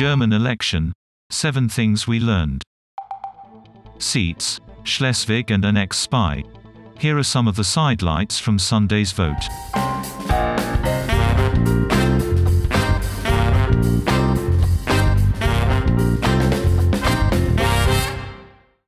German election. 7 things we learned. Seats, Schleswig and an ex-spy. Here are some of the sidelights from Sunday's vote.